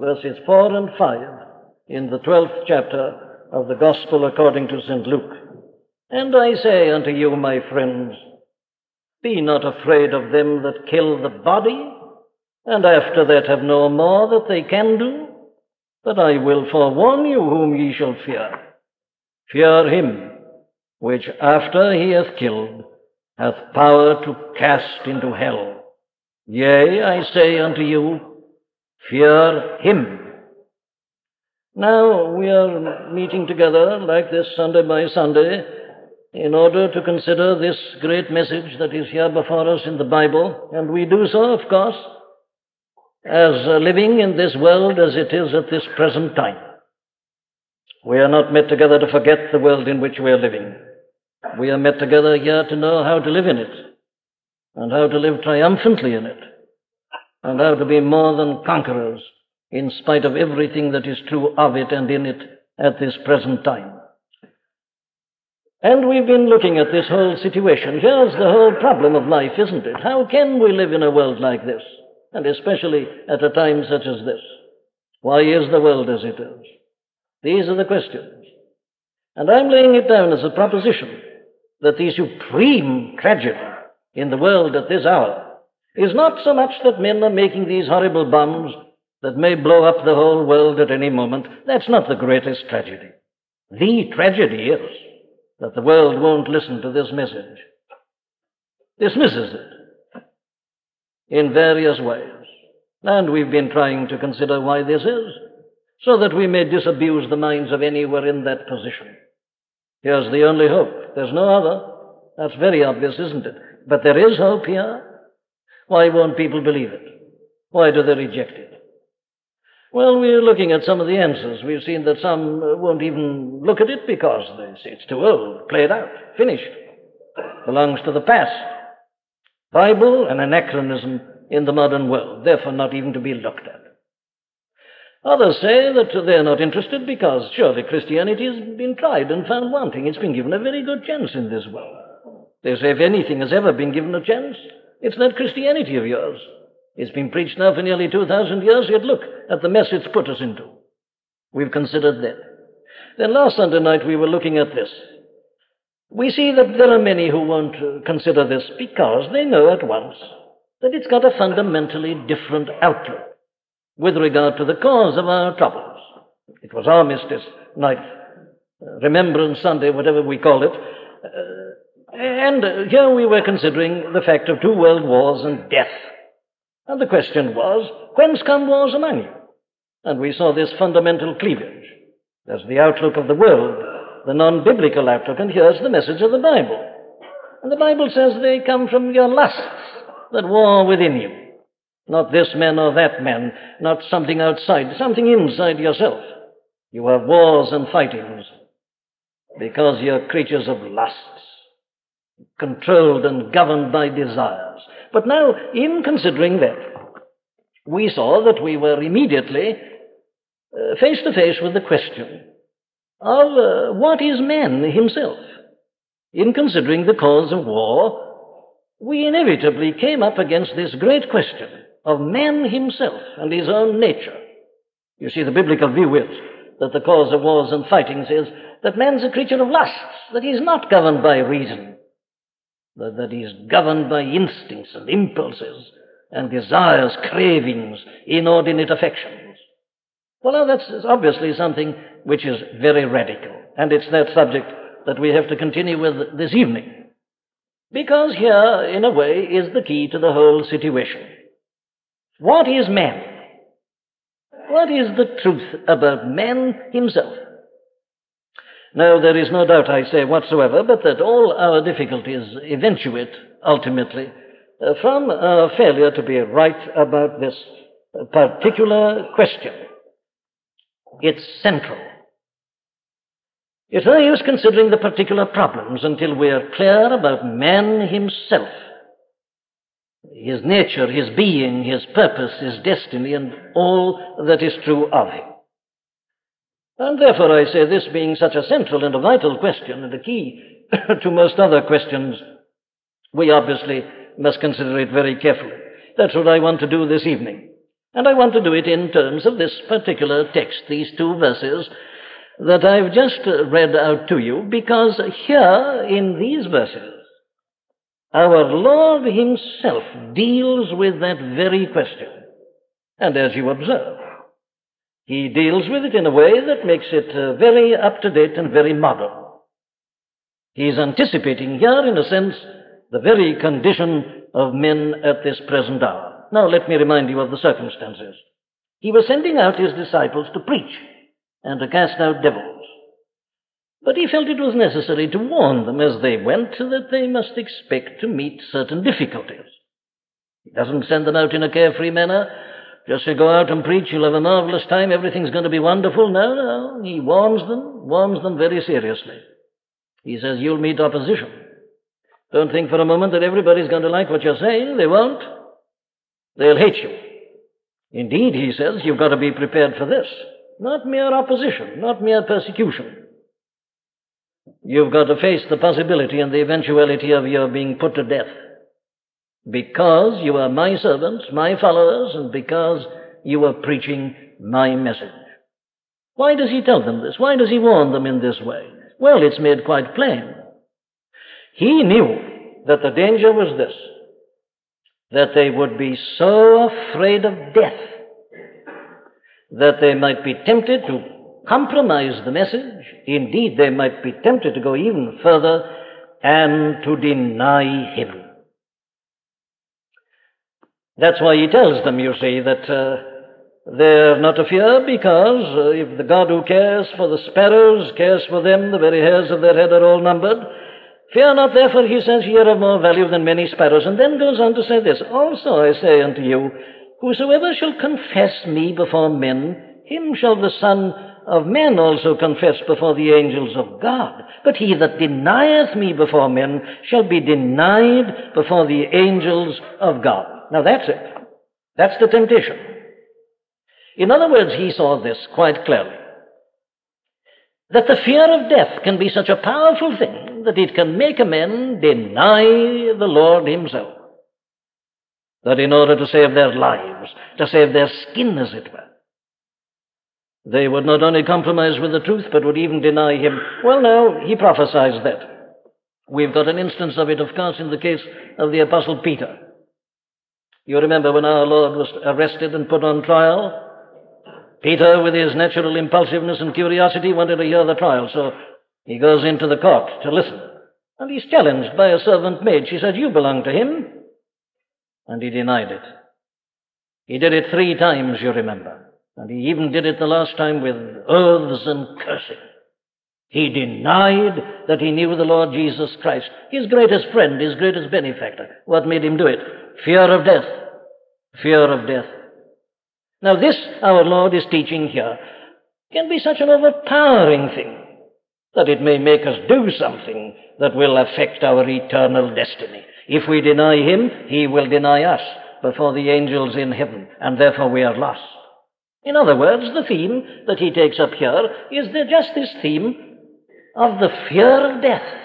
verses 4 and 5 in the 12th chapter of the Gospel according to St. Luke. And I say unto you, my friends, be not afraid of them that kill the body, and after that have no more that they can do, but I will forewarn you whom ye shall fear. Fear him which after he hath killed hath power to cast into hell. Yea, I say unto you, fear him. Now we are meeting together like this Sunday by Sunday in order to consider this great message that is here before us in the Bible, and we do so, of course, as living in this world as it is at this present time. We are not met together to forget the world in which we are living. We are met together here to know how to live in it, and how to live triumphantly in it, and how to be more than conquerors in spite of everything that is true of it and in it at this present time. And we've been looking at this whole situation. Here's the whole problem of life, isn't it? How can we live in a world like this? And especially at a time such as this. Why is the world as it is? These are the questions. And I'm laying it down as a proposition that the supreme tragedy in the world at this hour is not so much that men are making these horrible bombs that may blow up the whole world at any moment. That's not the greatest tragedy. The tragedy is that the world won't listen to this message, dismisses it in various ways. And we've been trying to consider why this is, so that we may disabuse the minds of any who are in that position. Here's the only hope. There's no other. That's very obvious, isn't it? But there is hope here. Why won't people believe it? Why do they reject it? Well, we're looking at some of the answers. We've seen that some uh, won't even look at it because they say it's too old, played out, finished, belongs to the past. Bible, an anachronism in the modern world, therefore not even to be looked at. Others say that they're not interested because surely Christianity has been tried and found wanting. It's been given a very good chance in this world. They say if anything has ever been given a chance, it's that Christianity of yours. It's been preached now for nearly 2,000 years, yet look at the mess it's put us into. We've considered that. Then last Sunday night we were looking at this. We see that there are many who won't uh, consider this because they know at once that it's got a fundamentally different outlook with regard to the cause of our troubles. It was Armistice Night, uh, Remembrance Sunday, whatever we call it. Uh, and here we were considering the fact of two world wars and death. And the question was, whence come wars among you? And we saw this fundamental cleavage. There's the outlook of the world, the non biblical outlook, and here's the message of the Bible. And the Bible says they come from your lusts that war within you. Not this man or that man, not something outside, something inside yourself. You have wars and fightings because you're creatures of lusts, controlled and governed by desires. But now, in considering that, we saw that we were immediately face to face with the question of uh, what is man himself. In considering the cause of war, we inevitably came up against this great question of man himself and his own nature. You see, the biblical view is that the cause of wars and fightings is that man's a creature of lusts, that he's not governed by reason, that, that is governed by instincts and impulses and desires, cravings, inordinate affections. Well, that's obviously something which is very radical, and it's that subject that we have to continue with this evening. Because here, in a way, is the key to the whole situation. What is man? What is the truth about man himself? Now, there is no doubt, I say, whatsoever, but that all our difficulties eventuate, ultimately, uh, from our failure to be right about this particular question. It's central. It's no use considering the particular problems until we are clear about man himself, his nature, his being, his purpose, his destiny, and all that is true of him. And therefore I say this being such a central and a vital question and a key to most other questions, we obviously must consider it very carefully. That's what I want to do this evening. And I want to do it in terms of this particular text, these two verses that I've just read out to you, because here in these verses, our Lord Himself deals with that very question. And as you observe, He deals with it in a way that makes it uh, very up to date and very modern. He is anticipating here, in a sense, the very condition of men at this present hour. Now, let me remind you of the circumstances. He was sending out his disciples to preach and to cast out devils. But he felt it was necessary to warn them as they went that they must expect to meet certain difficulties. He doesn't send them out in a carefree manner. Just to go out and preach, you'll have a marvelous time, everything's going to be wonderful. No, no. He warns them, warns them very seriously. He says, You'll meet opposition. Don't think for a moment that everybody's going to like what you're saying. They won't. They'll hate you. Indeed, he says, you've got to be prepared for this. Not mere opposition, not mere persecution. You've got to face the possibility and the eventuality of your being put to death. Because you are my servants, my followers, and because you are preaching my message. Why does he tell them this? Why does he warn them in this way? Well, it's made quite plain. He knew that the danger was this that they would be so afraid of death that they might be tempted to compromise the message. Indeed, they might be tempted to go even further and to deny him. That's why he tells them, you see, that uh, they're not to fear because uh, if the God who cares for the sparrows cares for them, the very hairs of their head are all numbered. Fear not, therefore, he says, ye are of more value than many sparrows. And then goes on to say this, Also I say unto you, whosoever shall confess me before men, him shall the Son of Man also confess before the angels of God. But he that denieth me before men shall be denied before the angels of God. Now that's it. That's the temptation. In other words, he saw this quite clearly. That the fear of death can be such a powerful thing that it can make a man deny the Lord himself. That in order to save their lives, to save their skin, as it were, they would not only compromise with the truth, but would even deny him. Well, now, he prophesies that. We've got an instance of it, of course, in the case of the Apostle Peter. You remember when our Lord was arrested and put on trial? Peter, with his natural impulsiveness and curiosity, wanted to hear the trial, so he goes into the court to listen. And he's challenged by a servant maid. She says, You belong to him. And he denied it. He did it three times, you remember. And he even did it the last time with oaths and cursing. He denied that he knew the Lord Jesus Christ, his greatest friend, his greatest benefactor. What made him do it? Fear of death. Fear of death. Now, this, our Lord is teaching here, can be such an overpowering thing that it may make us do something that will affect our eternal destiny. If we deny Him, He will deny us before the angels in heaven, and therefore we are lost. In other words, the theme that he takes up here is just this theme of the fear of death.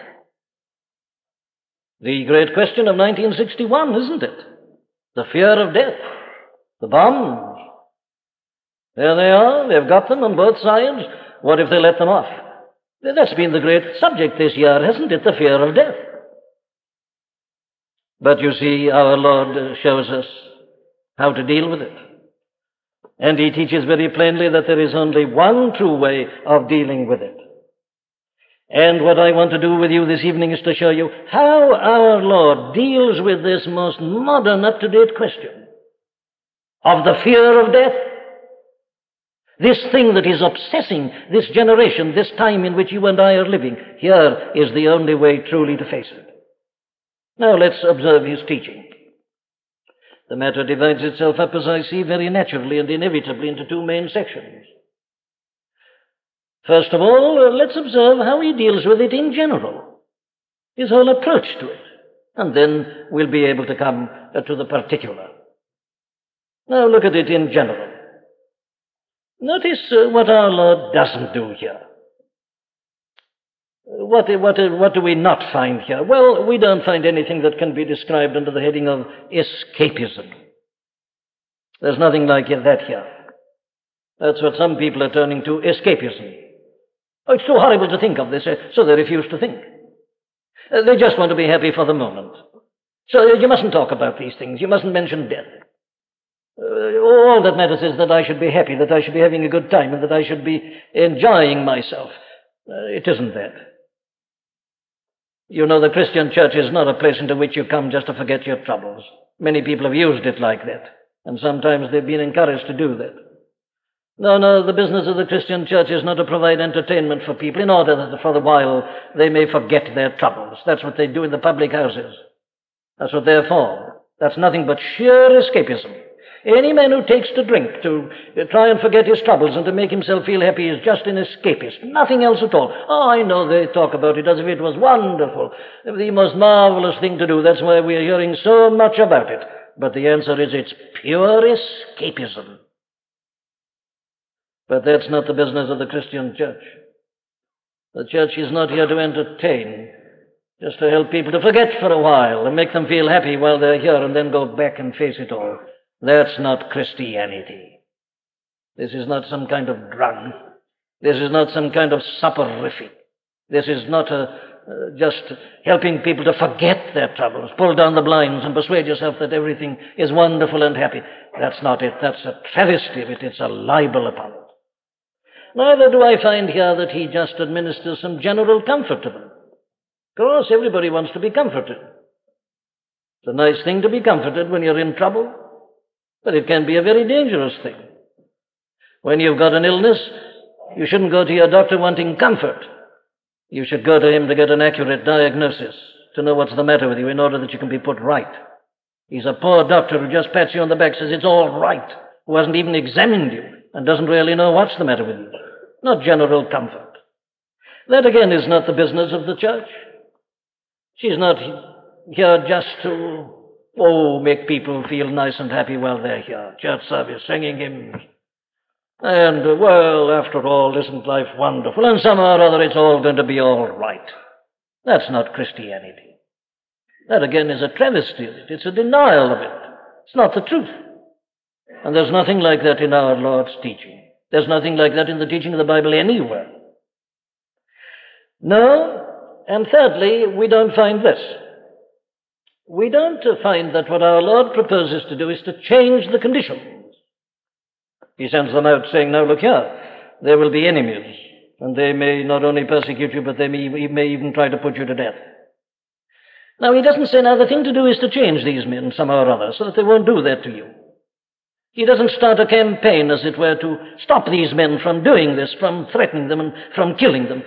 The great question of 1961, isn't it? The fear of death. The bombs, there they are. They've got them on both sides. What if they let them off? That's been the great subject this year, hasn't it? The fear of death. But you see, our Lord shows us how to deal with it. And He teaches very plainly that there is only one true way of dealing with it. And what I want to do with you this evening is to show you how our Lord deals with this most modern, up to date question of the fear of death. This thing that is obsessing this generation, this time in which you and I are living, here is the only way truly to face it. Now let's observe his teaching. The matter divides itself up, as I see, very naturally and inevitably into two main sections. First of all, uh, let's observe how he deals with it in general, his whole approach to it, and then we'll be able to come uh, to the particular. Now look at it in general. Notice uh, what our Lord doesn't do here. What, what, what do we not find here? Well, we don't find anything that can be described under the heading of escapism. There's nothing like that here. That's what some people are turning to escapism. Oh, it's too horrible to think of this, uh, so they refuse to think. Uh, they just want to be happy for the moment. So uh, you mustn't talk about these things. You mustn't mention death. All that matters is that I should be happy, that I should be having a good time, and that I should be enjoying myself. It isn't that. You know, the Christian church is not a place into which you come just to forget your troubles. Many people have used it like that, and sometimes they've been encouraged to do that. No, no, the business of the Christian church is not to provide entertainment for people in order that for the while they may forget their troubles. That's what they do in the public houses. That's what they're for. That's nothing but sheer escapism. Any man who takes to drink to uh, try and forget his troubles and to make himself feel happy is just an escapist. Nothing else at all. Oh, I know they talk about it as if it was wonderful, the most marvelous thing to do. That's why we're hearing so much about it. But the answer is it's pure escapism. But that's not the business of the Christian church. The church is not here to entertain, just to help people to forget for a while and make them feel happy while they're here and then go back and face it all. That's not Christianity. This is not some kind of drug. This is not some kind of soporific. This is not a, uh, just helping people to forget their troubles, pull down the blinds and persuade yourself that everything is wonderful and happy. That's not it. That's a travesty of it. It's a libel upon it. Neither do I find here that he just administers some general comfort to them. Of course, everybody wants to be comforted. It's a nice thing to be comforted when you're in trouble. But it can be a very dangerous thing. When you've got an illness, you shouldn't go to your doctor wanting comfort. You should go to him to get an accurate diagnosis, to know what's the matter with you in order that you can be put right. He's a poor doctor who just pats you on the back, says it's all right, who hasn't even examined you and doesn't really know what's the matter with you. Not general comfort. That again is not the business of the church. She's not here just to Oh, make people feel nice and happy while they're here. Church service, singing hymns. And, well, after all, isn't life wonderful? And somehow or other it's all going to be all right. That's not Christianity. That again is a travesty of it. It's a denial of it. It's not the truth. And there's nothing like that in our Lord's teaching. There's nothing like that in the teaching of the Bible anywhere. No, and thirdly, we don't find this we don't find that what our Lord proposes to do is to change the conditions. He sends them out saying, Now look here, there will be enemies, and they may not only persecute you, but they may, may even try to put you to death. Now, he doesn't say, now the thing to do is to change these men somehow or other so that they won't do that to you. He doesn't start a campaign, as it were, to stop these men from doing this, from threatening them, and from killing them.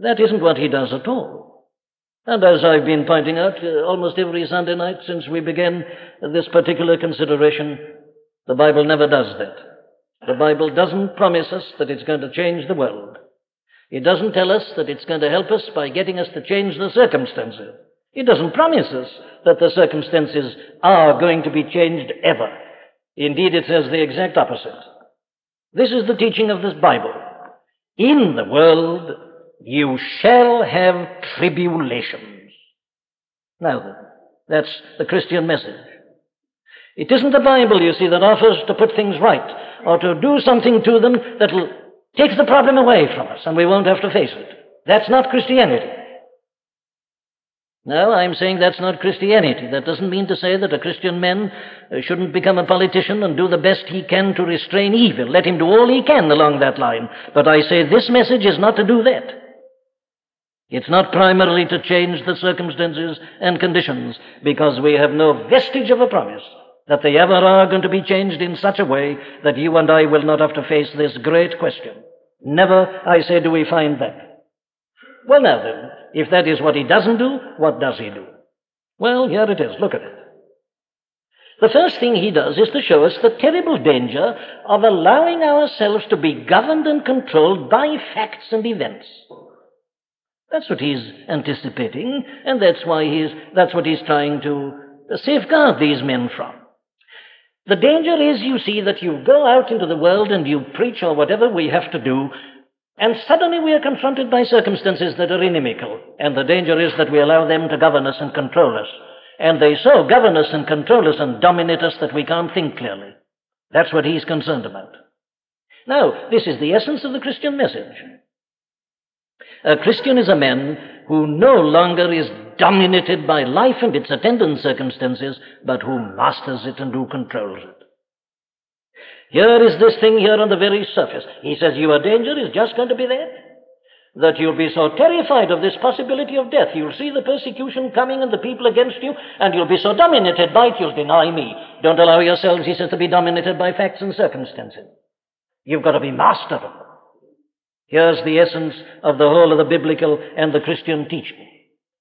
That isn't what he does at all. And as I've been pointing out uh, almost every Sunday night since we began this particular consideration, the Bible never does that. The Bible doesn't promise us that it's going to change the world. It doesn't tell us that it's going to help us by getting us to change the circumstances. It doesn't promise us that the circumstances are going to be changed ever. Indeed, it says the exact opposite. This is the teaching of this Bible. In the world, you shall have tribulations. Now then, that's the Christian message. It isn't the Bible, you see, that offers to put things right or to do something to them that'll take the problem away from us and we won't have to face it. That's not Christianity. No, I'm saying that's not Christianity. That doesn't mean to say that a Christian man uh, shouldn't become a politician and do the best he can to restrain evil. Let him do all he can along that line. But I say this message is not to do that. It's not primarily to change the circumstances and conditions, because we have no vestige of a promise that they ever are going to be changed in such a way that you and I will not have to face this great question. Never, I say, do we find that. Well, now then, if that is what he doesn't do, what does he do? Well, here it is. Look at it. The first thing he does is to show us the terrible danger of allowing ourselves to be governed and controlled by facts and events. That's what he's anticipating, and that's why he's, that's what he's trying to safeguard these men from. The danger is, you see, that you go out into the world and you preach or whatever we have to do, and suddenly we are confronted by circumstances that are inimical, and the danger is that we allow them to govern us and control us. And they so govern us and control us and dominate us that we can't think clearly. That's what he's concerned about. Now, this is the essence of the Christian message. A Christian is a man who no longer is dominated by life and its attendant circumstances, but who masters it and who controls it. Here is this thing here on the very surface. He says your danger is just going to be that. That you'll be so terrified of this possibility of death. You'll see the persecution coming and the people against you, and you'll be so dominated by it, you'll deny me. Don't allow yourselves, he says, to be dominated by facts and circumstances. You've got to be master of them. Here's the essence of the whole of the biblical and the Christian teaching.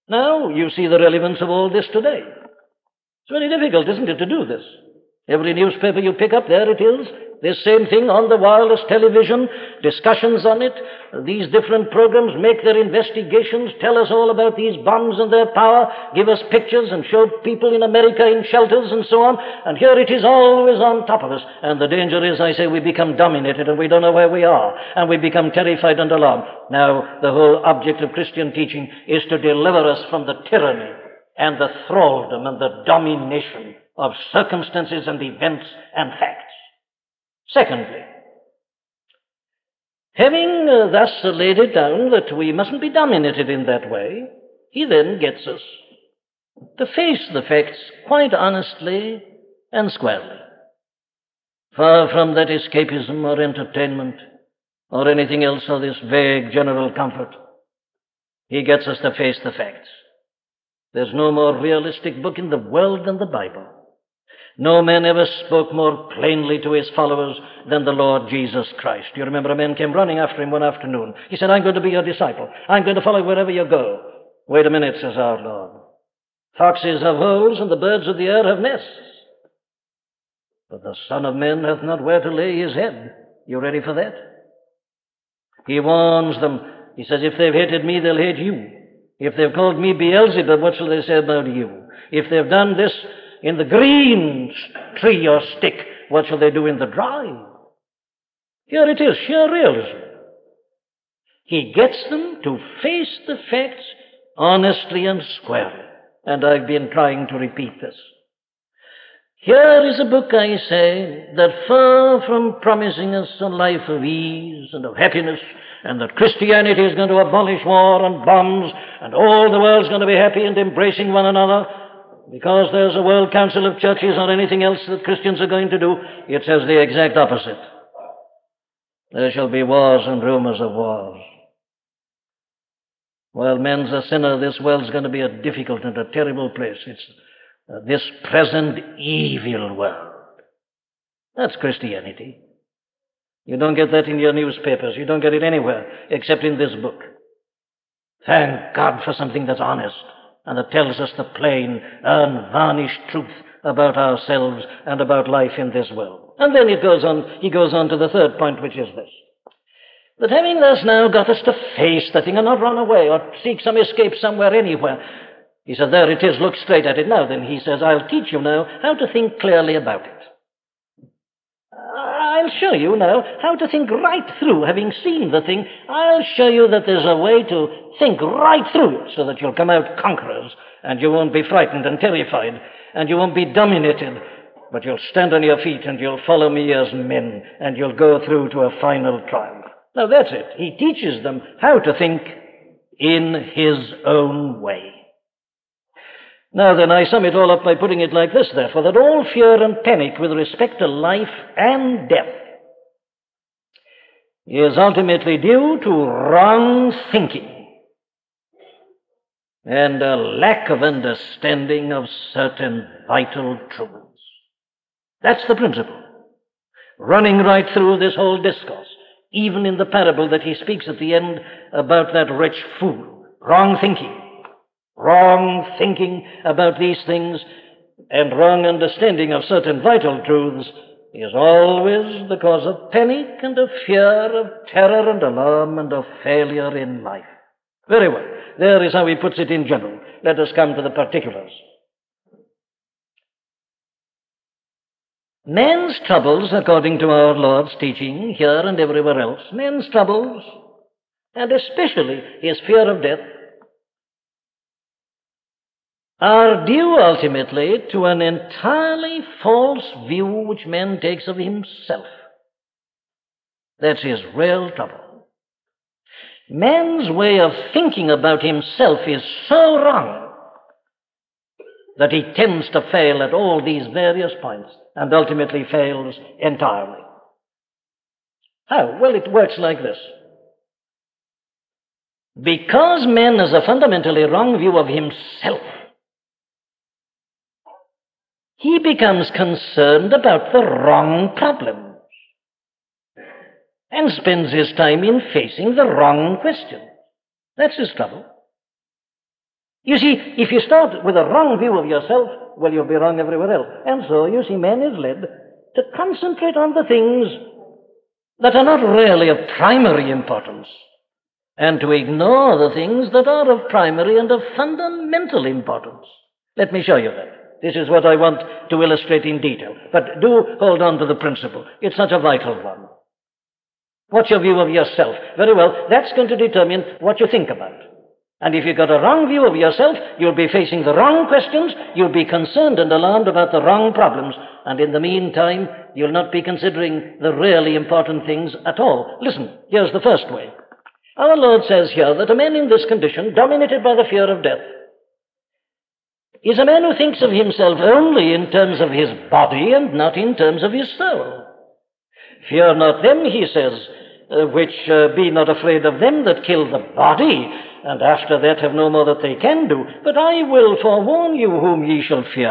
Now, you see the relevance of all this today. It's very difficult, isn't it, to do this? Every newspaper you pick up, there it is. The same thing on the wireless television, discussions on it. These different programs make their investigations, tell us all about these bombs and their power, give us pictures and show people in America in shelters and so on. And here it is always on top of us. And the danger is, I say, we become dominated and we don't know where we are. And we become terrified and alarmed. Now, the whole object of Christian teaching is to deliver us from the tyranny and the thraldom and the domination of circumstances and events and facts. Secondly, having uh, thus laid it down that we mustn't be dominated in that way, he then gets us to face the facts quite honestly and squarely. Far from that escapism or entertainment or anything else or this vague general comfort, he gets us to face the facts. There's no more realistic book in the world than the Bible. No man ever spoke more plainly to his followers than the Lord Jesus Christ. You remember a man came running after him one afternoon. He said, I'm going to be your disciple. I'm going to follow wherever you go. Wait a minute, says our Lord. Foxes have holes and the birds of the air have nests. But the Son of Man hath not where to lay his head. You ready for that? He warns them. He says, if they've hated me, they'll hate you. If they've called me Beelzebub, what shall they say about you? If they've done this in the green tree or stick, what shall they do in the dry? Here it is, sheer realism. He gets them to face the facts honestly and squarely. And I've been trying to repeat this. Here is a book, I say, that far from promising us a life of ease and of happiness, and that Christianity is going to abolish war and bombs, and all the world's going to be happy and embracing one another, because there's a World Council of Churches or anything else that Christians are going to do, it says the exact opposite. There shall be wars and rumors of wars. While man's a sinner, this world's going to be a difficult and a terrible place. It's uh, this present evil world. That's Christianity. You don't get that in your newspapers. You don't get it anywhere except in this book. Thank God for something that's honest and that tells us the plain, unvarnished truth about ourselves and about life in this world. And then it goes on, he goes on to the third point, which is this. That having thus now got us to face the thing and not run away or seek some escape somewhere, anywhere, he said, there it is, look straight at it now. Then he says, I'll teach you now how to think clearly about it. Show you now how to think right through, having seen the thing. I'll show you that there's a way to think right through it so that you'll come out conquerors and you won't be frightened and terrified and you won't be dominated, but you'll stand on your feet and you'll follow me as men and you'll go through to a final triumph. Now that's it. He teaches them how to think in his own way. Now then, I sum it all up by putting it like this, therefore, that all fear and panic with respect to life and death is ultimately due to wrong thinking and a lack of understanding of certain vital truths. That's the principle. Running right through this whole discourse, even in the parable that he speaks at the end about that rich fool. Wrong thinking wrong thinking about these things and wrong understanding of certain vital truths is always the cause of panic and of fear, of terror and alarm and of failure in life. Very well. There is how he puts it in general. Let us come to the particulars. Man's troubles, according to our Lord's teaching here and everywhere else, man's troubles, and especially his fear of death, are due ultimately to an entirely false view which man takes of himself. That's his real trouble. Man's way of thinking about himself is so wrong that he tends to fail at all these various points and ultimately fails entirely. How? Well, it works like this. Because man has a fundamentally wrong view of himself, he becomes concerned about the wrong problems and spends his time in facing the wrong questions. That's his trouble. You see, if you start with a wrong view of yourself, well, you'll be wrong everywhere else. And so, you see, man is led to concentrate on the things that are not really of primary importance and to ignore the things that are of primary and of fundamental importance. Let me show you that. This is what I want to illustrate in detail. But do hold on to the principle. It's such a vital one. What's your view of yourself? Very well, that's going to determine what you think about. And if you've got a wrong view of yourself, you'll be facing the wrong questions, you'll be concerned and alarmed about the wrong problems, and in the meantime, you'll not be considering the really important things at all. Listen, here's the first way. Our Lord says here that a man in this condition, dominated by the fear of death, is a man who thinks of himself only in terms of his body and not in terms of his soul. Fear not them, he says, uh, which uh, be not afraid of them that kill the body, and after that have no more that they can do. But I will forewarn you whom ye shall fear.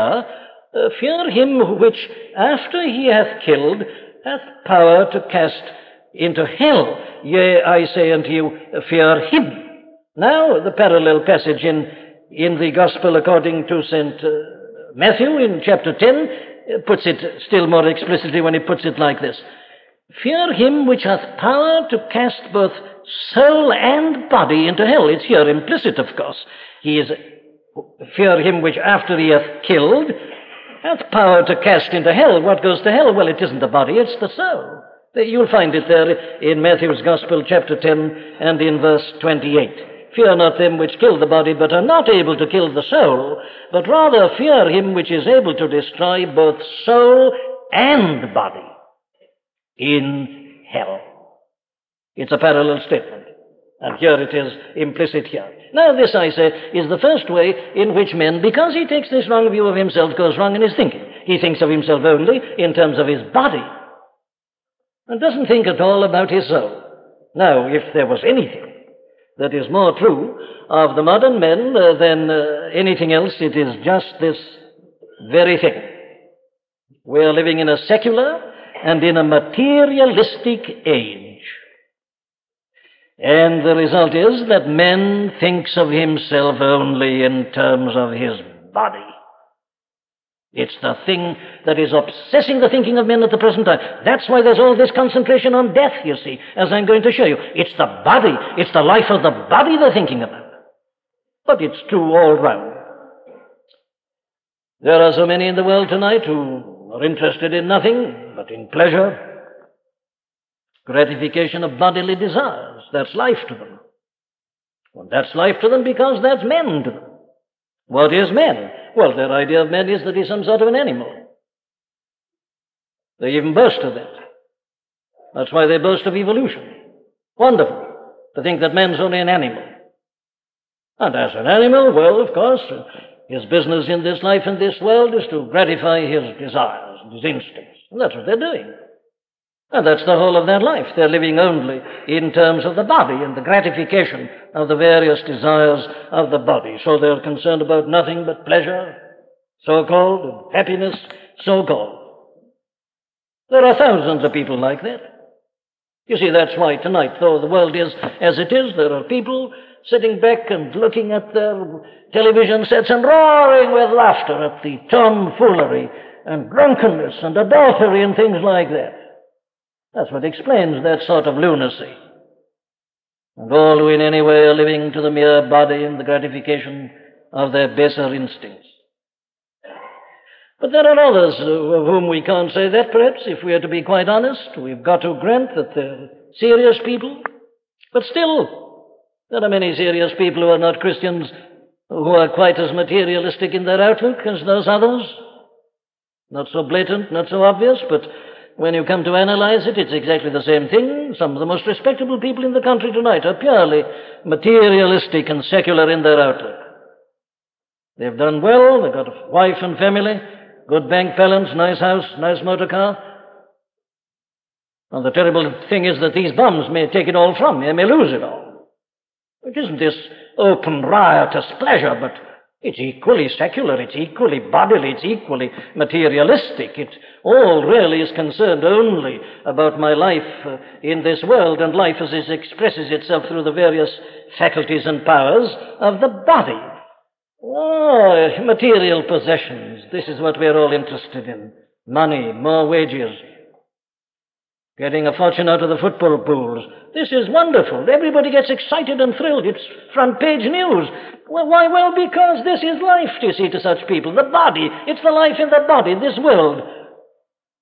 Uh, fear him which, after he hath killed, hath power to cast into hell. Yea, I say unto you, fear him. Now, the parallel passage in, in the Gospel according to St. Uh, Matthew in chapter 10 uh, puts it still more explicitly when he puts it like this. Fear him which hath power to cast both soul and body into hell. It's here implicit, of course. He is, fear him which after he hath killed hath power to cast into hell. What goes to hell? Well, it isn't the body, it's the soul. You'll find it there in Matthew's Gospel, chapter 10, and in verse 28. Fear not them which kill the body, but are not able to kill the soul, but rather fear him which is able to destroy both soul and body in hell. It's a parallel statement. And here it is implicit here. Now, this, I say, is the first way in which men, because he takes this wrong view of himself, goes wrong in his thinking. He thinks of himself only in terms of his body and doesn't think at all about his soul. Now, if there was anything that is more true of the modern men uh, than uh, anything else, it is just this very thing. We are living in a secular and in a materialistic age. And the result is that man thinks of himself only in terms of his body. It's the thing that is obsessing the thinking of men at the present time. That's why there's all this concentration on death, you see, as I'm going to show you. It's the body, it's the life of the body they're thinking about. But it's true all round. There are so many in the world tonight who are interested in nothing but in pleasure, gratification of bodily desires. That's life to them. Well, that's life to them because that's men to them. What is man? Well, their idea of man is that he's some sort of an animal. They even boast of that. That's why they boast of evolution. Wonderful to think that man's only an animal. And as an animal, well, of course, his business in this life and this world is to gratify his desires and his instincts. And that's what they're doing. And that's the whole of their life. They're living only in terms of the body and the gratification of the various desires of the body. So they're concerned about nothing but pleasure, so called, and happiness, so called. There are thousands of people like that. You see, that's why tonight, though the world is as it is, there are people sitting back and looking at their television sets and roaring with laughter at the tomfoolery and drunkenness and adultery and things like that. That's what explains that sort of lunacy. And all who in any way are living to the mere body and the gratification of their baser instincts. But there are others of whom we can't say that, perhaps, if we are to be quite honest. We've got to grant that they're serious people. But still, there are many serious people who are not Christians who are quite as materialistic in their outlook as those others. Not so blatant, not so obvious, but when you come to analyze it, it's exactly the same thing. Some of the most respectable people in the country tonight are purely materialistic and secular in their outlook. They've done well, they've got a wife and family, good bank balance, nice house, nice motor car. And the terrible thing is that these bums may take it all from you, may lose it all. It isn't this open, riotous pleasure, but it's equally secular, it's equally bodily, it's equally materialistic. It all really is concerned only about my life uh, in this world and life as it expresses itself through the various faculties and powers of the body. Oh, material possessions. This is what we're all interested in. Money, more wages, Getting a fortune out of the football pools. This is wonderful. Everybody gets excited and thrilled. It's front page news. Well, why? Well, because this is life, you see, to such people. The body. It's the life in the body, this world.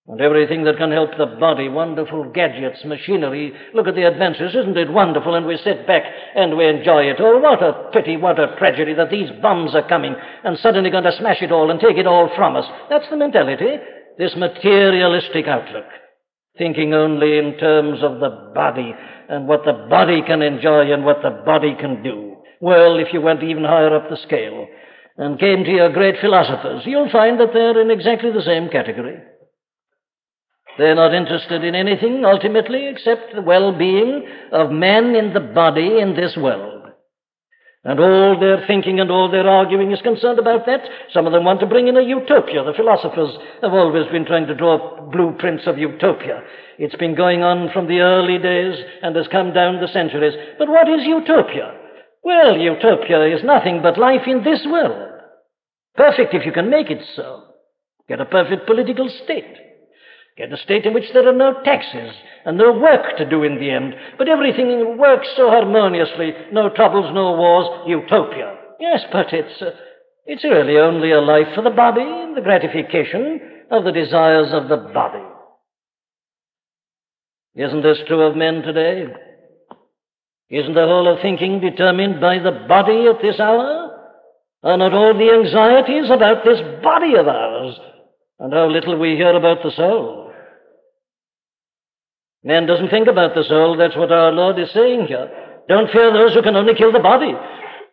And everything that can help the body, wonderful gadgets, machinery. Look at the advances, isn't it wonderful? And we sit back and we enjoy it. Oh, what a pity, what a tragedy that these bums are coming and suddenly going to smash it all and take it all from us. That's the mentality, this materialistic outlook thinking only in terms of the body and what the body can enjoy and what the body can do. Well, if you went even higher up the scale and came to your great philosophers, you'll find that they're in exactly the same category. They're not interested in anything ultimately except the well-being of men in the body in this world. And all their thinking and all their arguing is concerned about that. Some of them want to bring in a utopia. The philosophers have always been trying to draw blueprints of utopia. It's been going on from the early days and has come down the centuries. But what is utopia? Well, utopia is nothing but life in this world. Perfect if you can make it so. Get a perfect political state. Get a state in which there are no taxes and no work to do in the end, but everything works so harmoniously, no troubles, no wars, utopia. Yes, but it's, uh, it's really only a life for the body and the gratification of the desires of the body. Isn't this true of men today? Isn't the whole of thinking determined by the body at this hour? Are not all the anxieties about this body of ours? And how little we hear about the soul. Man doesn't think about the soul. That's what our Lord is saying here. Don't fear those who can only kill the body.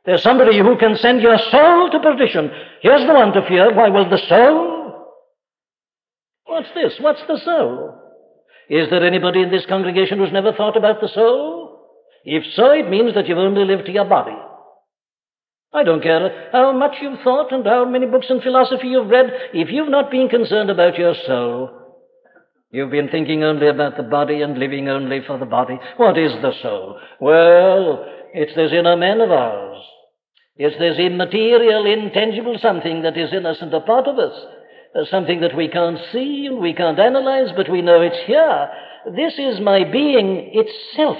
There's somebody who can send your soul to perdition. Here's the one to fear. Why will the soul? What's this? What's the soul? Is there anybody in this congregation who's never thought about the soul? If so, it means that you've only lived to your body. I don't care how much you've thought and how many books in philosophy you've read. If you've not been concerned about your soul, You've been thinking only about the body and living only for the body. What is the soul? Well, it's this inner man of ours. It's this immaterial, intangible something that is in us and a part of us. Uh, something that we can't see and we can't analyze, but we know it's here. This is my being itself.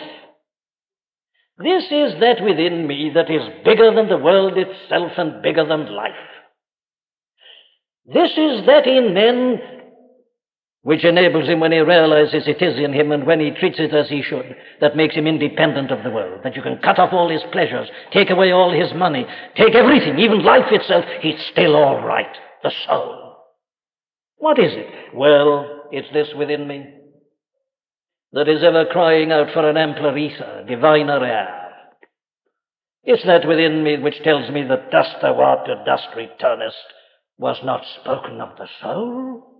This is that within me that is bigger than the world itself and bigger than life. This is that in men which enables him when he realizes it is in him and when he treats it as he should, that makes him independent of the world, that you can cut off all his pleasures, take away all his money, take everything, even life itself, he's still all right, the soul. What is it? Well, it's this within me that is ever crying out for an ampler ether, diviner air. It's that within me which tells me that dust thou art, to dust returnest, was not spoken of the soul.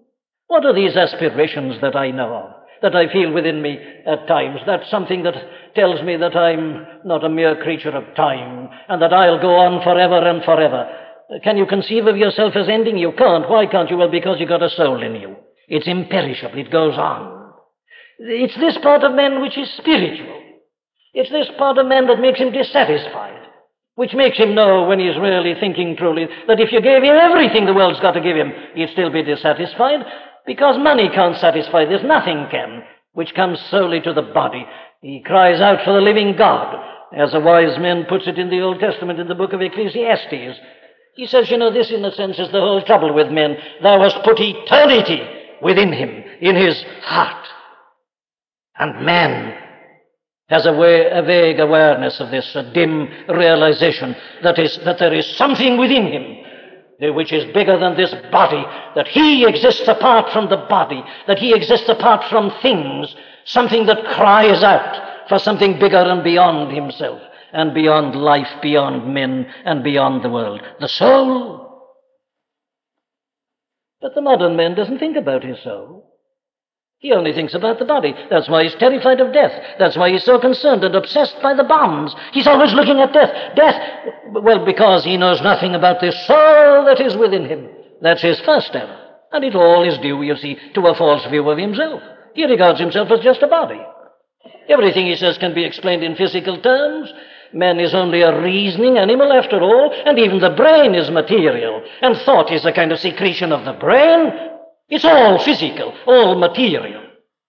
What are these aspirations that I know of, that I feel within me at times? That's something that tells me that I'm not a mere creature of time and that I'll go on forever and forever. Can you conceive of yourself as ending? You can't. Why can't you? Well, because you've got a soul in you. It's imperishable. It goes on. It's this part of man which is spiritual. It's this part of man that makes him dissatisfied, which makes him know when he's really thinking truly that if you gave him everything the world's got to give him, he'd still be dissatisfied. Because money can't satisfy this, nothing can, which comes solely to the body. He cries out for the living God, as a wise man puts it in the Old Testament in the book of Ecclesiastes. He says, you know, this in a sense is the whole trouble with men. Thou hast put eternity within him, in his heart. And man has a, way, a vague awareness of this, a dim realization that, is, that there is something within him which is bigger than this body, that he exists apart from the body, that he exists apart from things, something that cries out for something bigger and beyond himself, and beyond life, beyond men, and beyond the world. The soul. But the modern man doesn't think about his soul. He only thinks about the body. That's why he's terrified of death. That's why he's so concerned and obsessed by the bombs. He's always looking at death. Death, well, because he knows nothing about the soul that is within him. That's his first error. And it all is due, you see, to a false view of himself. He regards himself as just a body. Everything he says can be explained in physical terms. Man is only a reasoning animal after all, and even the brain is material, and thought is a kind of secretion of the brain, it's all physical, all material.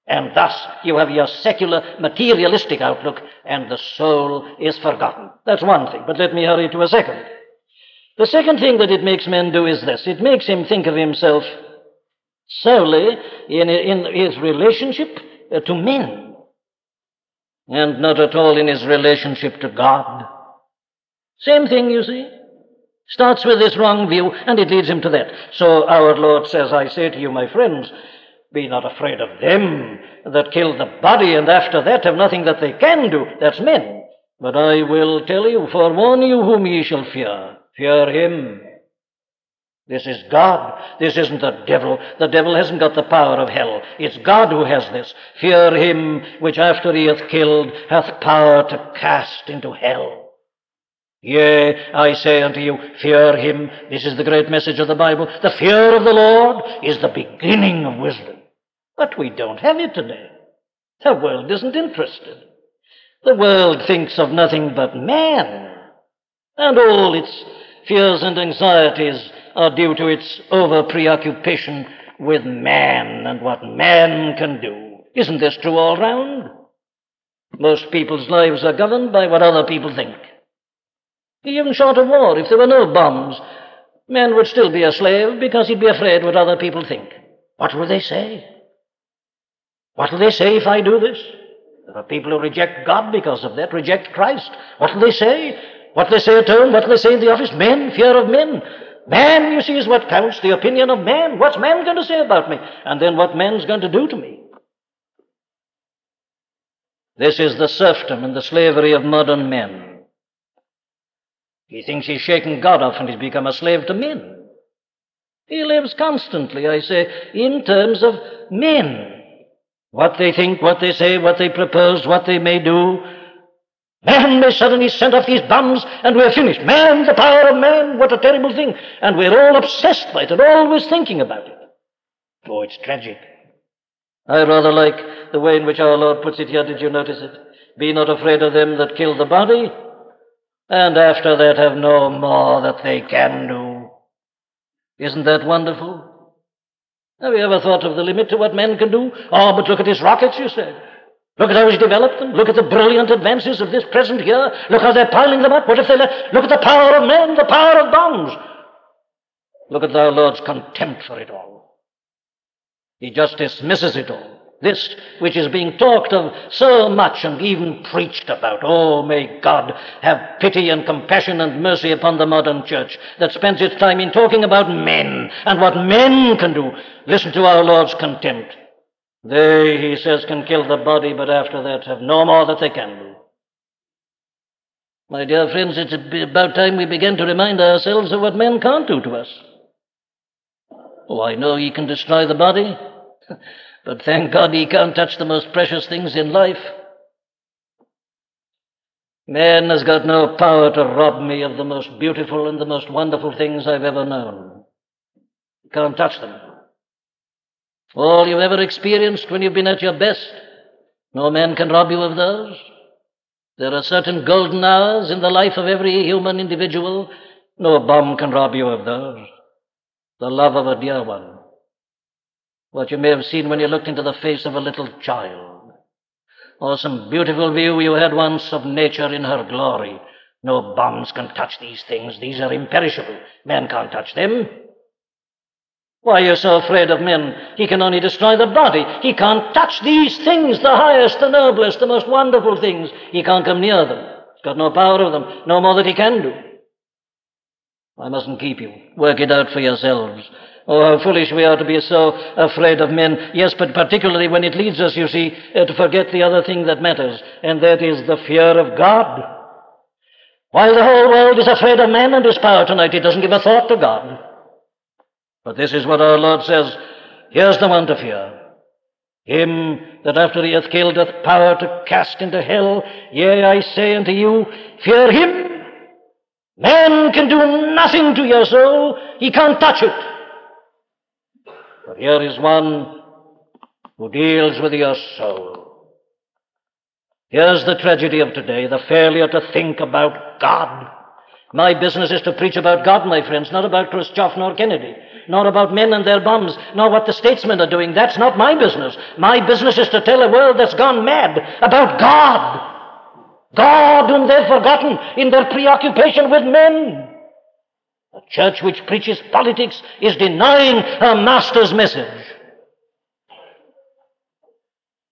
And thus you have your secular materialistic outlook, and the soul is forgotten. That's one thing, but let me hurry to a second. The second thing that it makes men do is this it makes him think of himself solely in, in his relationship to men, and not at all in his relationship to God. Same thing, you see. Starts with this wrong view, and it leads him to that. So our Lord says, I say to you, my friends, be not afraid of them that kill the body, and after that have nothing that they can do. That's men. But I will tell you, forewarn you whom ye shall fear. Fear him. This is God. This isn't the devil. The devil hasn't got the power of hell. It's God who has this. Fear him which after he hath killed hath power to cast into hell. Yea, I say unto you, fear him. This is the great message of the Bible. The fear of the Lord is the beginning of wisdom. But we don't have it today. The world isn't interested. The world thinks of nothing but man. And all its fears and anxieties are due to its over preoccupation with man and what man can do. Isn't this true all round? Most people's lives are governed by what other people think. Even short of war, if there were no bombs, man would still be a slave because he'd be afraid what other people think. What will they say? What will they say if I do this? There are people who reject God because of that, reject Christ. What will they say? What will they say at home? What will they say in the office? Men, fear of men. Man, you see, is what counts, the opinion of man. What's man going to say about me? And then what man's going to do to me? This is the serfdom and the slavery of modern men. He thinks he's shaken God off and he's become a slave to men. He lives constantly, I say, in terms of men. What they think, what they say, what they propose, what they may do. Man may suddenly send off these bombs and we're finished. Man, the power of man, what a terrible thing. And we're all obsessed by it and always thinking about it. Oh, it's tragic. I rather like the way in which our Lord puts it here. Did you notice it? Be not afraid of them that kill the body, and after that have no more that they can do. Isn't that wonderful? Have you ever thought of the limit to what men can do? Oh, but look at his rockets, you said. Look at how he's developed them. Look at the brilliant advances of this present year. Look how they're piling them up. What if they let... Look at the power of men, the power of bombs. Look at our Lord's contempt for it all. He just dismisses it all. This which is being talked of so much and even preached about. Oh, may God have pity and compassion and mercy upon the modern church that spends its time in talking about men and what men can do. Listen to our Lord's contempt. They, he says, can kill the body, but after that have no more that they can do. My dear friends, it's about time we begin to remind ourselves of what men can't do to us. Oh, I know he can destroy the body. But thank God he can't touch the most precious things in life. Man has got no power to rob me of the most beautiful and the most wonderful things I've ever known. He can't touch them. All you've ever experienced when you've been at your best, no man can rob you of those. There are certain golden hours in the life of every human individual. No bomb can rob you of those. The love of a dear one what you may have seen when you looked into the face of a little child, or some beautiful view you had once of nature in her glory. No bombs can touch these things. These are imperishable. Man can't touch them. Why are you so afraid of men? He can only destroy the body. He can't touch these things, the highest, the noblest, the most wonderful things. He can't come near them. He's got no power of them, no more that he can do. I mustn't keep you. Work it out for yourselves. Oh, how foolish we are to be so afraid of men. Yes, but particularly when it leads us, you see, uh, to forget the other thing that matters, and that is the fear of God. While the whole world is afraid of man and his power tonight, it doesn't give a thought to God. But this is what our Lord says. Here's the one to fear. Him that after he hath killed hath power to cast into hell. Yea, I say unto you, fear him. Man can do nothing to your soul. He can't touch it. But here is one who deals with your soul. Here's the tragedy of today, the failure to think about God. My business is to preach about God, my friends, not about Khrushchev nor Kennedy, nor about men and their bombs, nor what the statesmen are doing. That's not my business. My business is to tell a world that's gone mad about God. God whom they've forgotten in their preoccupation with men. Church which preaches politics is denying her master's message.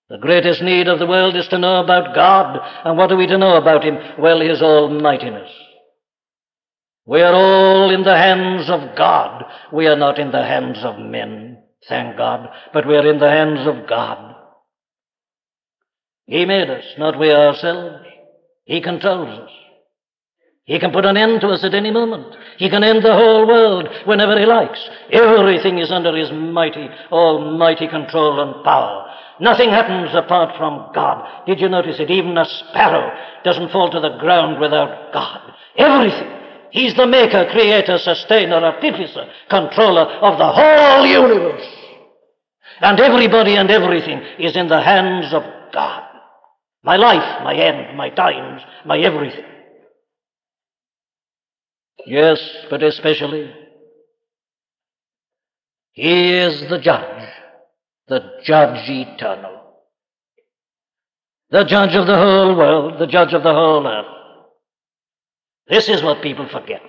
The greatest need of the world is to know about God. And what are we to know about Him? Well, His almightiness. We are all in the hands of God. We are not in the hands of men, thank God, but we are in the hands of God. He made us, not we ourselves. He controls us. He can put an end to us at any moment. He can end the whole world whenever he likes. Everything is under his mighty, almighty control and power. Nothing happens apart from God. Did you notice it? Even a sparrow doesn't fall to the ground without God. Everything. He's the maker, creator, sustainer, artificer, controller of the whole universe. And everybody and everything is in the hands of God. My life, my end, my times, my everything. Yes, but especially, He is the judge, the judge eternal, the judge of the whole world, the judge of the whole earth. This is what people forget.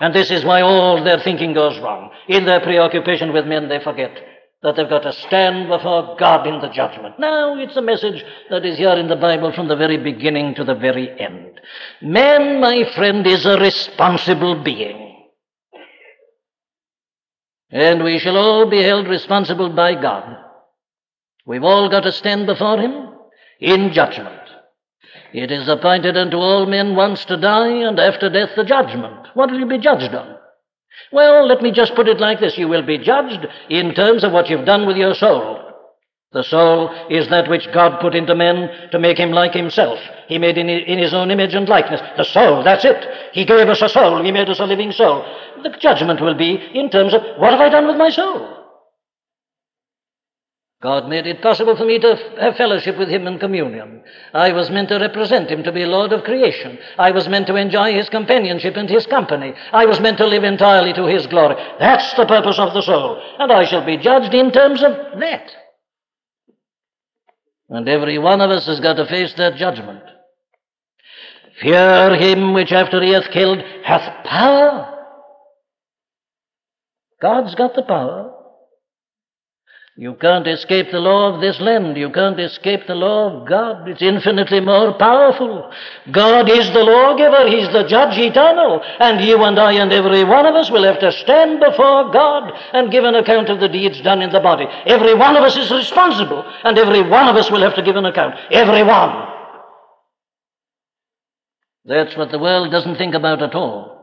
And this is why all their thinking goes wrong. In their preoccupation with men, they forget that they've got to stand before God in the judgment. Now, it's a message that is here in the Bible from the very beginning to the very end. Man, my friend, is a responsible being. And we shall all be held responsible by God. We've all got to stand before Him in judgment. It is appointed unto all men once to die, and after death the judgment. What will you be judged on? Well, let me just put it like this. You will be judged in terms of what you've done with your soul. The soul is that which God put into man to make him like himself. He made in his own image and likeness. The soul, that's it. He gave us a soul. He made us a living soul. The judgment will be in terms of what have I done with my soul? God made it possible for me to have fellowship with Him in communion. I was meant to represent Him, to be Lord of creation. I was meant to enjoy His companionship and His company. I was meant to live entirely to His glory. That's the purpose of the soul. And I shall be judged in terms of that. And every one of us has got to face that judgment. Fear Him which after He hath killed hath power. God's got the power. You can't escape the law of this land. You can't escape the law of God. It's infinitely more powerful. God is the lawgiver. He's the judge eternal. And you and I and every one of us will have to stand before God and give an account of the deeds done in the body. Every one of us is responsible. And every one of us will have to give an account. Every one. That's what the world doesn't think about at all.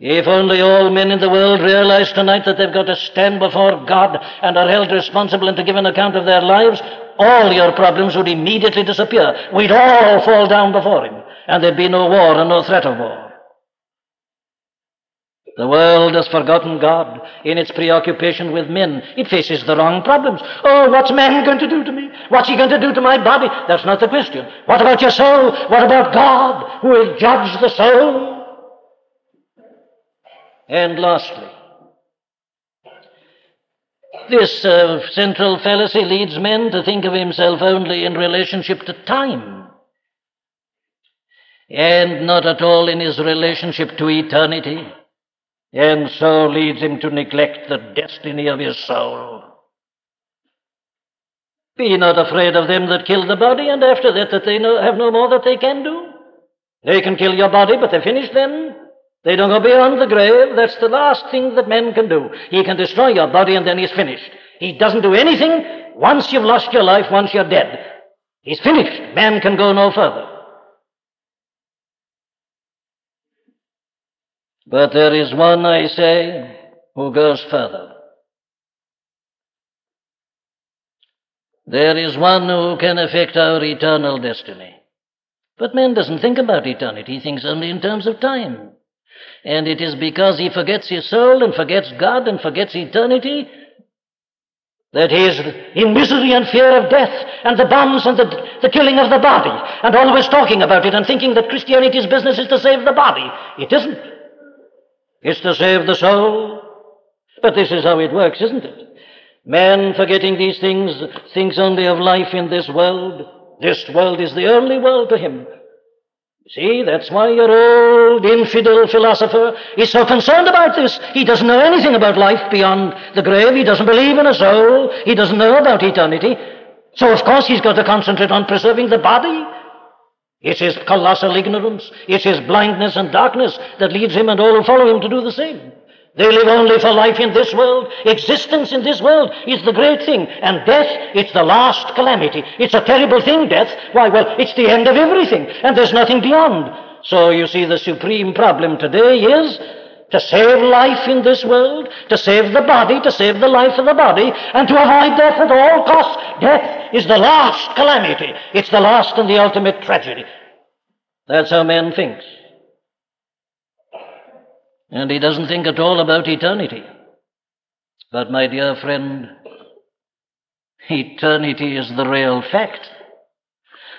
If only all men in the world realize tonight that they've got to stand before God and are held responsible and to give an account of their lives, all your problems would immediately disappear. We'd all fall down before Him, and there'd be no war and no threat of war. The world has forgotten God in its preoccupation with men. It faces the wrong problems. Oh, what's man going to do to me? What's he going to do to my body? That's not the question. What about your soul? What about God who will judge the soul? And lastly, this uh, central fallacy leads men to think of himself only in relationship to time and not at all in his relationship to eternity. and so leads him to neglect the destiny of his soul. Be not afraid of them that kill the body, and after that that they no, have no more that they can do. They can kill your body, but they finish then. They don't go beyond the grave. That's the last thing that men can do. He can destroy your body and then he's finished. He doesn't do anything once you've lost your life, once you're dead. He's finished. Man can go no further. But there is one, I say, who goes further. There is one who can affect our eternal destiny. But man doesn't think about eternity, he thinks only in terms of time. And it is because he forgets his soul and forgets God and forgets eternity that he is in misery and fear of death and the bombs and the, the killing of the body and always talking about it and thinking that Christianity's business is to save the body. It isn't. It's to save the soul. But this is how it works, isn't it? Man, forgetting these things, thinks only of life in this world. This world is the only world to him. See, that's why your old infidel philosopher is so concerned about this. He doesn't know anything about life beyond the grave. He doesn't believe in a soul. He doesn't know about eternity. So, of course, he's got to concentrate on preserving the body. It's his colossal ignorance, it's his blindness and darkness that leads him and all who follow him to do the same. They live only for life in this world. Existence in this world is the great thing. And death, it's the last calamity. It's a terrible thing, death. Why, well, it's the end of everything. And there's nothing beyond. So you see, the supreme problem today is to save life in this world, to save the body, to save the life of the body, and to avoid death at all costs. Death is the last calamity. It's the last and the ultimate tragedy. That's how man thinks. And he doesn't think at all about eternity. But, my dear friend, eternity is the real fact.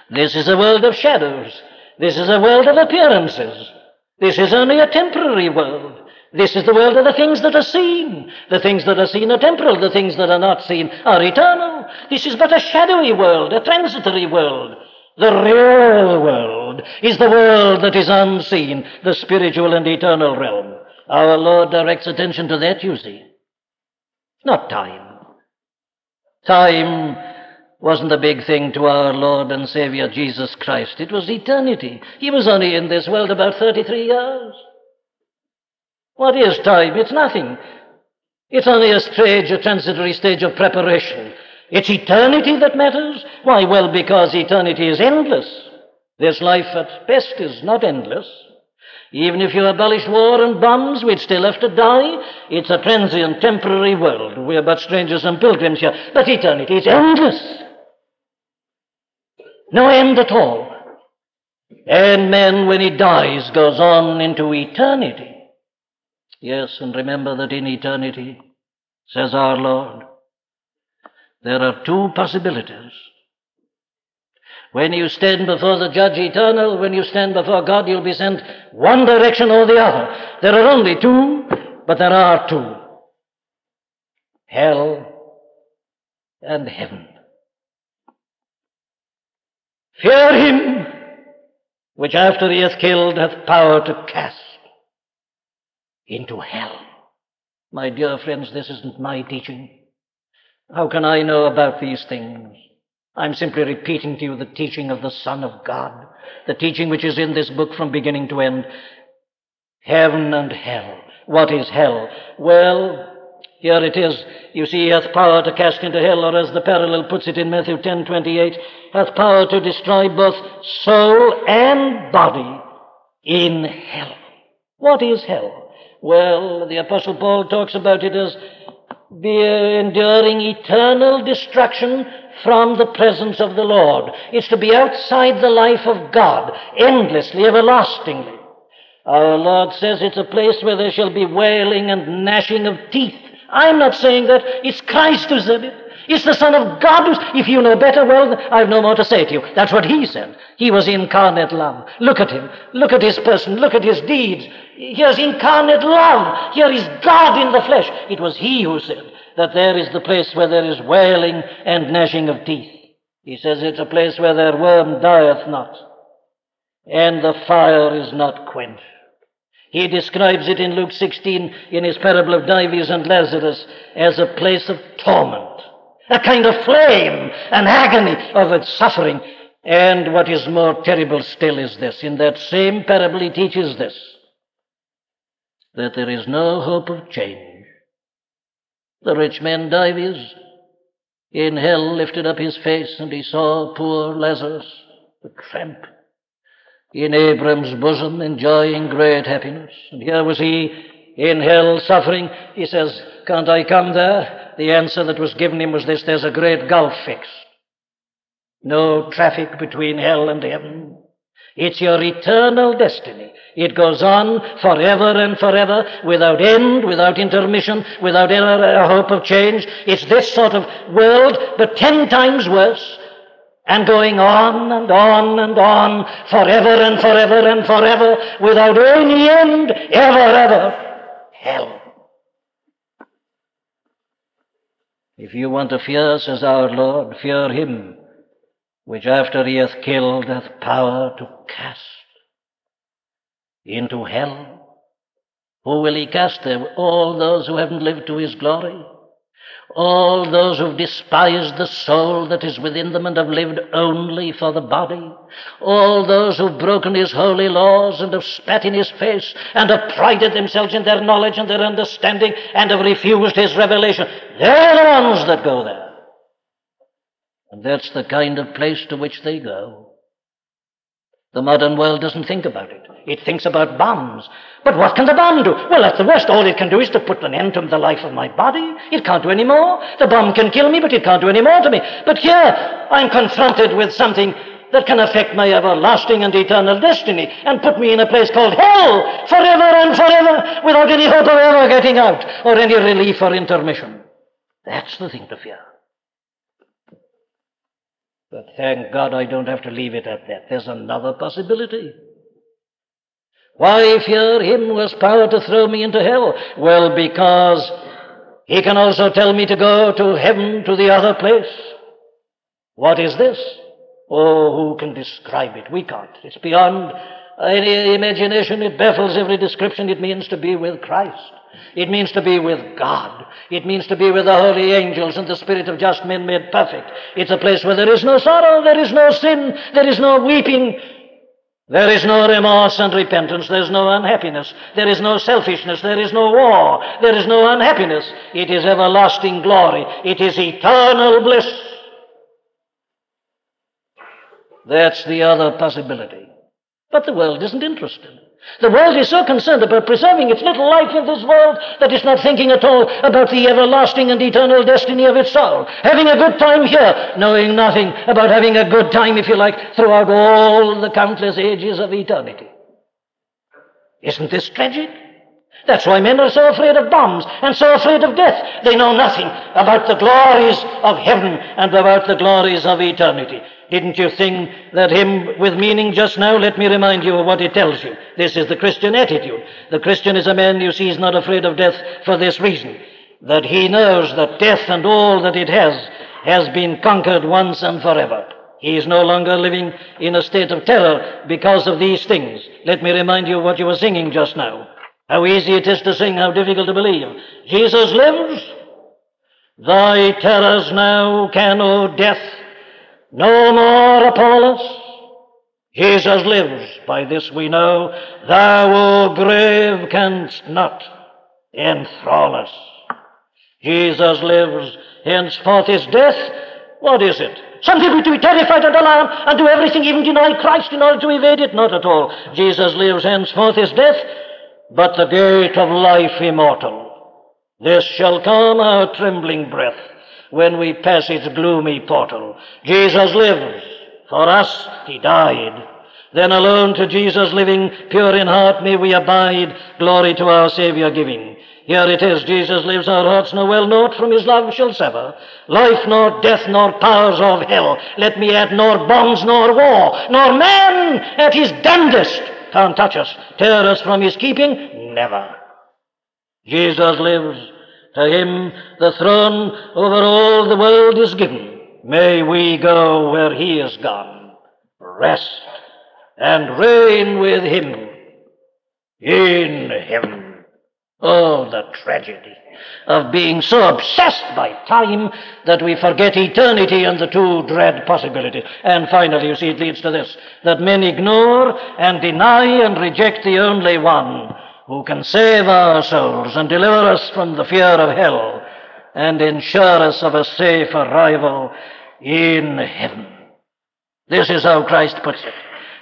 This is a world of shadows. This is a world of appearances. This is only a temporary world. This is the world of the things that are seen. The things that are seen are temporal. The things that are not seen are eternal. This is but a shadowy world, a transitory world. The real world is the world that is unseen, the spiritual and eternal realm. Our Lord directs attention to that, you see. Not time. Time wasn't a big thing to our Lord and Savior Jesus Christ. It was eternity. He was only in this world about 33 years. What is time? It's nothing. It's only a stage, a transitory stage of preparation. It's eternity that matters. Why? Well, because eternity is endless. This life at best is not endless. Even if you abolish war and bombs, we'd still have to die. It's a transient, temporary world. We're but strangers and pilgrims here. But eternity is endless. No end at all. And man, when he dies, goes on into eternity. Yes, and remember that in eternity, says our Lord, there are two possibilities. When you stand before the judge eternal, when you stand before God, you'll be sent one direction or the other. There are only two, but there are two hell and heaven. Fear him which after he hath killed hath power to cast into hell. My dear friends, this isn't my teaching. How can I know about these things? I'm simply repeating to you the teaching of the Son of God, the teaching which is in this book from beginning to end. Heaven and hell. What is hell? Well, here it is. You see, he hath power to cast into hell, or as the parallel puts it in Matthew 10 28, hath power to destroy both soul and body in hell. What is hell? Well, the Apostle Paul talks about it as be enduring eternal destruction from the presence of the Lord. It's to be outside the life of God, endlessly, everlastingly. Our Lord says it's a place where there shall be wailing and gnashing of teeth. I'm not saying that. It's Christ who said it. It's the Son of God who's, if you know better, well, I've no more to say to you. That's what He said. He was incarnate love. Look at Him. Look at His person. Look at His deeds. Here's incarnate love. Here is God in the flesh. It was He who said that there is the place where there is wailing and gnashing of teeth. He says it's a place where their worm dieth not, and the fire is not quenched. He describes it in Luke 16 in his parable of Dives and Lazarus as a place of torment, a kind of flame, an agony of its suffering. And what is more terrible still is this. In that same parable, he teaches this that there is no hope of change. The rich man Dives in hell lifted up his face and he saw poor Lazarus, the tramp, in Abraham's bosom, enjoying great happiness. And here was he in hell suffering. He says, Can't I come there? The answer that was given him was this there's a great gulf fixed. No traffic between hell and heaven. It's your eternal destiny. It goes on forever and forever, without end, without intermission, without ever a hope of change. It's this sort of world, but ten times worse and going on and on and on forever and forever and forever without any end, ever, ever. Hell. If you want to fear, says our Lord, fear him, which after he hath killed hath power to cast into hell. Who will he cast there? All those who haven't lived to his glory all those who've despised the soul that is within them and have lived only for the body, all those who've broken his holy laws and have spat in his face and have prided themselves in their knowledge and their understanding and have refused his revelation, they're the ones that go there. And that's the kind of place to which they go. The modern world doesn't think about it. It thinks about bombs. But what can the bomb do? Well, at the worst, all it can do is to put an end to the life of my body. It can't do any more. The bomb can kill me, but it can't do any more to me. But here, I'm confronted with something that can affect my everlasting and eternal destiny and put me in a place called hell forever and forever without any hope of ever getting out or any relief or intermission. That's the thing to fear. But thank God I don't have to leave it at that. There's another possibility. Why fear him who has power to throw me into hell? Well, because he can also tell me to go to heaven, to the other place. What is this? Oh, who can describe it? We can't. It's beyond any imagination. It baffles every description. It means to be with Christ. It means to be with God. It means to be with the holy angels and the spirit of just men made perfect. It's a place where there is no sorrow, there is no sin, there is no weeping, there is no remorse and repentance, there is no unhappiness, there is no selfishness, there is no war, there is no unhappiness. It is everlasting glory, it is eternal bliss. That's the other possibility. But the world isn't interested. The world is so concerned about preserving its little life in this world that it's not thinking at all about the everlasting and eternal destiny of its soul. Having a good time here, knowing nothing about having a good time, if you like, throughout all the countless ages of eternity. Isn't this tragic? That's why men are so afraid of bombs and so afraid of death. They know nothing about the glories of heaven and about the glories of eternity. Didn't you sing that hymn with meaning just now? Let me remind you of what it tells you. This is the Christian attitude. The Christian is a man, you see, is not afraid of death for this reason that he knows that death and all that it has has been conquered once and forever. He is no longer living in a state of terror because of these things. Let me remind you what you were singing just now. How easy it is to sing, how difficult to believe. Jesus lives. Thy terrors now can, O death, no more Apollos. Jesus lives, by this we know. Thou, O grave, canst not enthrall us. Jesus lives, henceforth is death. What is it? Some people to be terrified and alarmed and do everything, even deny Christ in order to evade it. Not at all. Jesus lives, henceforth is death, but the gate of life immortal. This shall calm our trembling breath when we pass its gloomy portal. Jesus lives. For us, he died. Then alone to Jesus living, pure in heart, may we abide, glory to our Saviour giving. Here it is, Jesus lives, our hearts know well naught from his love shall sever. Life nor death nor powers of hell, let me add nor bonds nor war, nor man at his damnedest can't touch us, tear us from his keeping, never. Jesus lives, to him the throne over all the world is given. May we go where he is gone, rest and reign with him in heaven. Oh, the tragedy of being so obsessed by time that we forget eternity and the two dread possibilities. And finally, you see, it leads to this that men ignore and deny and reject the only one who can save our souls and deliver us from the fear of hell and ensure us of a safe arrival in heaven. This is how Christ puts it.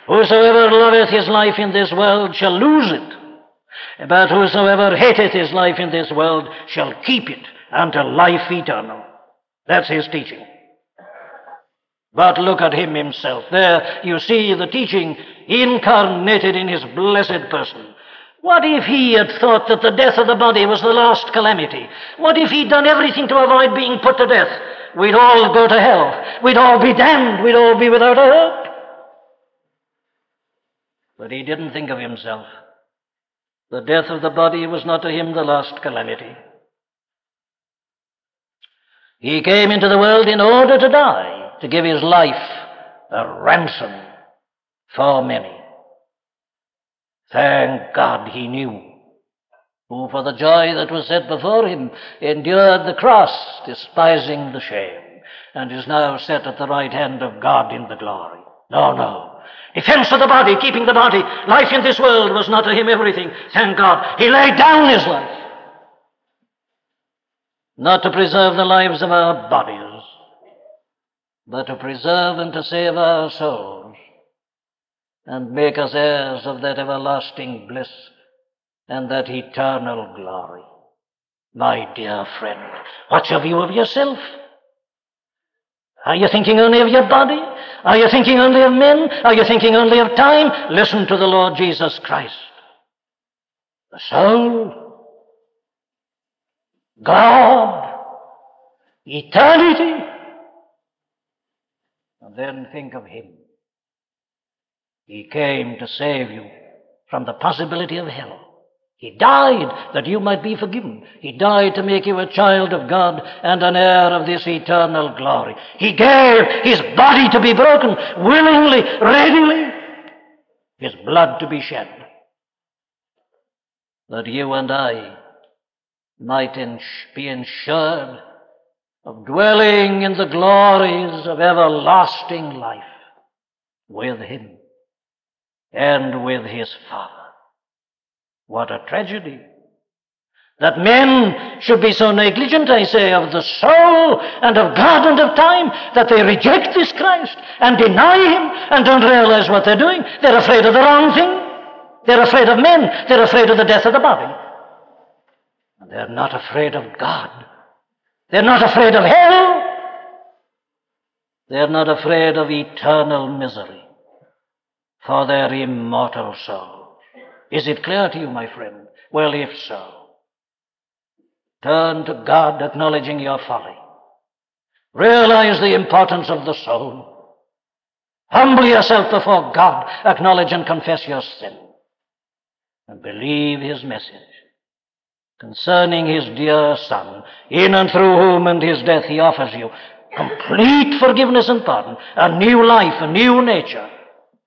Whosoever loveth his life in this world shall lose it, but whosoever hateth his life in this world shall keep it unto life eternal. That's his teaching. But look at him himself. There you see the teaching incarnated in his blessed person. What if he had thought that the death of the body was the last calamity? What if he'd done everything to avoid being put to death? We'd all go to hell. We'd all be damned. We'd all be without hope. But he didn't think of himself. The death of the body was not to him the last calamity. He came into the world in order to die, to give his life a ransom for many. Thank God he knew, who for the joy that was set before him endured the cross, despising the shame, and is now set at the right hand of God in the glory. No, no. Defense of the body, keeping the body. Life in this world was not to him everything. Thank God. He laid down his life. Not to preserve the lives of our bodies, but to preserve and to save our souls and make us heirs of that everlasting bliss and that eternal glory. My dear friend, what's your view of yourself? Are you thinking only of your body? Are you thinking only of men? Are you thinking only of time? Listen to the Lord Jesus Christ. The soul, God, eternity, and then think of Him. He came to save you from the possibility of hell. He died that you might be forgiven. He died to make you a child of God and an heir of this eternal glory. He gave his body to be broken willingly, readily, his blood to be shed, that you and I might ins- be ensured of dwelling in the glories of everlasting life with him and with his Father. What a tragedy. That men should be so negligent, I say, of the soul and of God and of time that they reject this Christ and deny Him and don't realize what they're doing. They're afraid of the wrong thing. They're afraid of men. They're afraid of the death of the body. And they're not afraid of God. They're not afraid of hell. They're not afraid of eternal misery for their immortal soul. Is it clear to you, my friend? Well, if so, turn to God acknowledging your folly. Realize the importance of the soul. Humble yourself before God, acknowledge and confess your sin, and believe His message concerning His dear Son, in and through whom and His death He offers you complete forgiveness and pardon, a new life, a new nature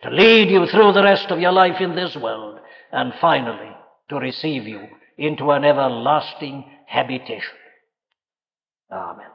to lead you through the rest of your life in this world, and finally to receive you into an everlasting habitation. Amen.